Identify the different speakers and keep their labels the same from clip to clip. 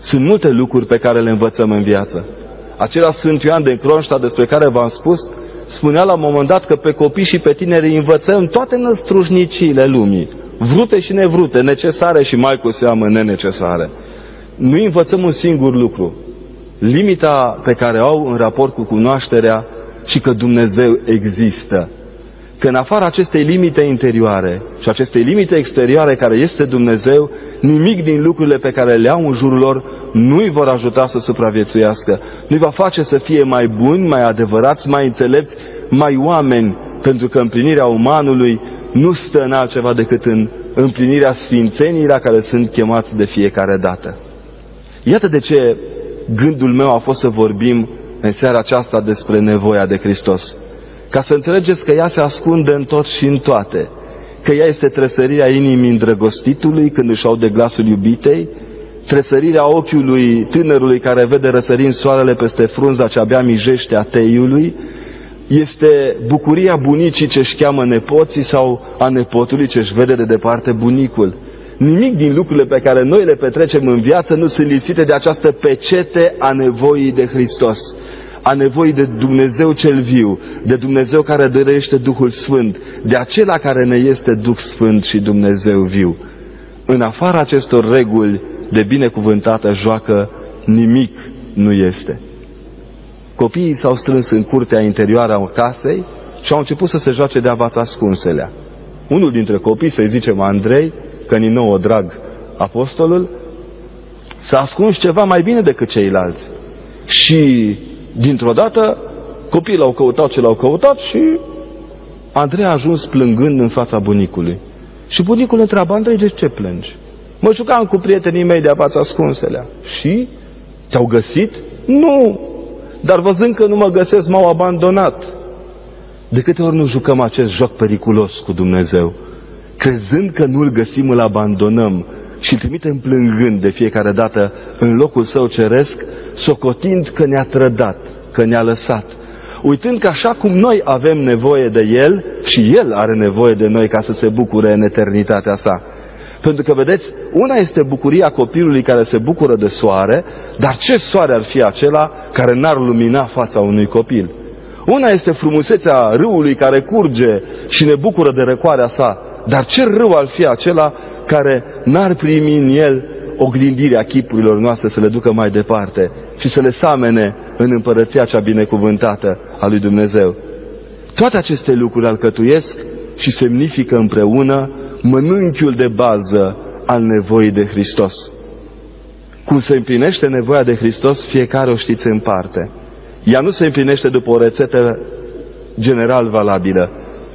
Speaker 1: Sunt multe lucruri pe care le învățăm în viață. Acela Sfânt Ioan de Cronșta despre care v-am spus, spunea la un moment dat că pe copii și pe tineri îi învățăm toate năstrușniciile lumii, vrute și nevrute, necesare și mai cu seamă nenecesare. Nu învățăm un singur lucru, limita pe care o au în raport cu cunoașterea și că Dumnezeu există. Că în afara acestei limite interioare și acestei limite exterioare care este Dumnezeu, nimic din lucrurile pe care le au în jurul lor nu îi vor ajuta să supraviețuiască. Nu îi va face să fie mai buni, mai adevărați, mai înțelepți, mai oameni, pentru că împlinirea umanului nu stă în altceva decât în împlinirea sfințenii la care sunt chemați de fiecare dată. Iată de ce gândul meu a fost să vorbim în seara aceasta despre nevoia de Hristos. Ca să înțelegeți că ea se ascunde în tot și în toate. Că ea este tresărirea inimii îndrăgostitului când își aude glasul iubitei, tresărirea ochiului tânărului care vede răsărind soarele peste frunza ce abia mijește a teiului, este bucuria bunicii ce își cheamă nepoții sau a nepotului ce își vede de departe bunicul. Nimic din lucrurile pe care noi le petrecem în viață nu sunt lipsite de această pecete a nevoii de Hristos, a nevoii de Dumnezeu cel viu, de Dumnezeu care dărește Duhul Sfânt, de acela care ne este Duh Sfânt și Dumnezeu viu. În afara acestor reguli de binecuvântată joacă, nimic nu este. Copiii s-au strâns în curtea interioară a casei și au început să se joace de avața ascunselea. Unul dintre copii, să-i zicem Andrei, că ni nouă drag apostolul, s-a ascuns ceva mai bine decât ceilalți. Și dintr-o dată copiii l-au căutat ce l-au căutat și Andrei a ajuns plângând în fața bunicului. Și bunicul întreabă, Andrei, de ce plângi? Mă jucam cu prietenii mei de apața ascunselea. Și? Te-au găsit? Nu! Dar văzând că nu mă găsesc, m-au abandonat. De câte ori nu jucăm acest joc periculos cu Dumnezeu? Crezând că nu-L găsim, îl abandonăm și îl trimitem plângând de fiecare dată în locul său ceresc, socotind că ne-a trădat, că ne-a lăsat. Uitând că așa cum noi avem nevoie de El, și El are nevoie de noi ca să se bucure în eternitatea sa. Pentru că, vedeți, una este bucuria copilului care se bucură de soare, dar ce soare ar fi acela care n-ar lumina fața unui copil? Una este frumusețea râului care curge și ne bucură de răcoarea sa, dar ce râu ar fi acela care n-ar primi în el oglindirea chipurilor noastre să le ducă mai departe și să le samene în împărăția cea binecuvântată a lui Dumnezeu. Toate aceste lucruri alcătuiesc și semnifică împreună mănânchiul de bază al nevoii de Hristos. Cum se împlinește nevoia de Hristos, fiecare o știți în parte. Ea nu se împlinește după o rețetă general valabilă.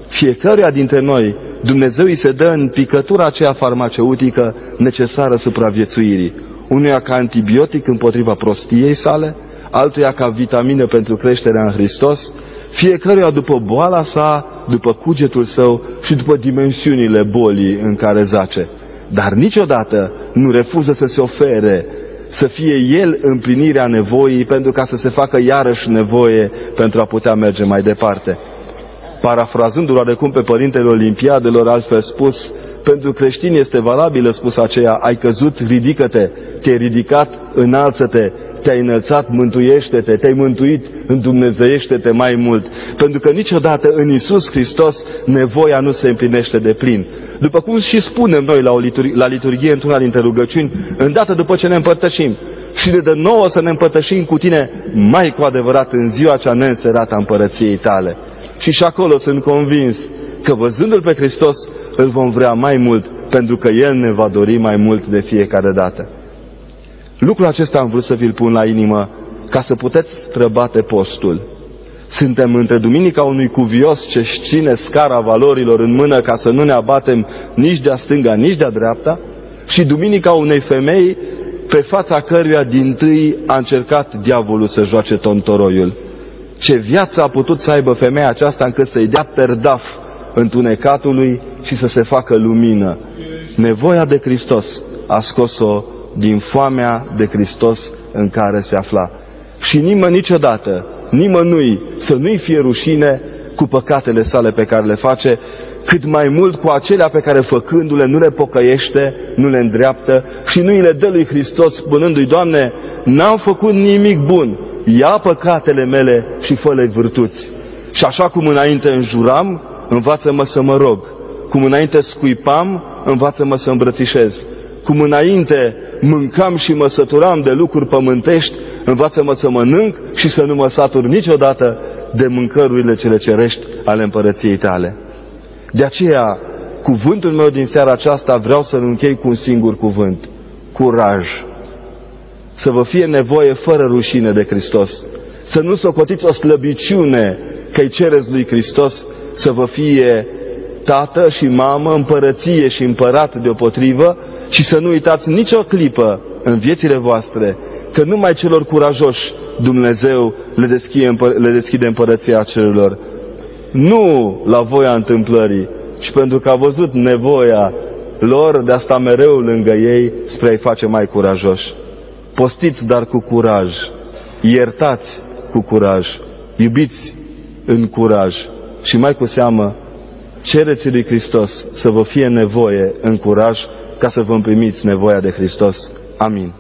Speaker 1: Fiecăruia dintre noi, Dumnezeu îi se dă în picătura aceea farmaceutică necesară supraviețuirii. Unuia ca antibiotic împotriva prostiei sale, altuia ca vitamină pentru creșterea în Hristos, fiecăruia după boala sa, după cugetul său și după dimensiunile bolii în care zace. Dar niciodată nu refuză să se ofere, să fie el împlinirea nevoii pentru ca să se facă iarăși nevoie pentru a putea merge mai departe. Parafrazându-l oarecum pe Părintele Olimpiadelor, altfel spus, pentru creștini este valabilă spus aceea, ai căzut, ridică-te, te-ai ridicat, înalță-te, te-ai înălțat, mântuiește-te, te-ai mântuit, îndumnezeiește-te mai mult. Pentru că niciodată în Isus Hristos nevoia nu se împlinește de plin. După cum și spunem noi la, o liturghie, la liturghie într-una dintre rugăciuni, îndată după ce ne împărtășim și ne dă nouă să ne împărtășim cu tine mai cu adevărat în ziua cea neînserată a împărăției tale. Și și acolo sunt convins că văzându-L pe Hristos îl vom vrea mai mult, pentru că El ne va dori mai mult de fiecare dată. Lucrul acesta am vrut să vi-l pun la inimă ca să puteți străbate postul. Suntem între duminica unui cuvios ce își șține scara valorilor în mână ca să nu ne abatem nici de-a stânga, nici de-a dreapta și duminica unei femei pe fața căruia din tâi a încercat diavolul să joace tontoroiul. Ce viață a putut să aibă femeia aceasta încât să-i dea perdaf întunecatului și să se facă lumină. Nevoia de Hristos a scos-o din foamea de Hristos în care se afla. Și nimeni niciodată, nimănui să nu-i fie rușine cu păcatele sale pe care le face, cât mai mult cu acelea pe care făcându-le nu le pocăiește, nu le îndreaptă și nu îi le dă lui Hristos spunându-i, Doamne, n-am făcut nimic bun, ia păcatele mele și fă-le virtuți. Și așa cum înainte înjuram, învață-mă să mă rog. Cum înainte scuipam, învață-mă să îmbrățișez. Cum înainte mâncam și mă săturam de lucruri pământești, învață-mă să mănânc și să nu mă satur niciodată de mâncărurile cele cerești ale împărăției tale. De aceea, cuvântul meu din seara aceasta vreau să-l închei cu un singur cuvânt. Curaj. Să vă fie nevoie fără rușine de Hristos. Să nu socotiți o slăbiciune că-i cereți lui Hristos să vă fie tată și mamă, împărăție și împărat deopotrivă și să nu uitați nicio clipă în viețile voastre că numai celor curajoși Dumnezeu le deschide, le deschide împărăția cerurilor. Nu la voia întâmplării, ci pentru că a văzut nevoia lor de a sta mereu lângă ei spre a-i face mai curajoși. Postiți, dar cu curaj. Iertați cu curaj. Iubiți în curaj. Și mai cu seamă, cereți lui Hristos să vă fie nevoie în curaj ca să vă împrimiți nevoia de Hristos. Amin.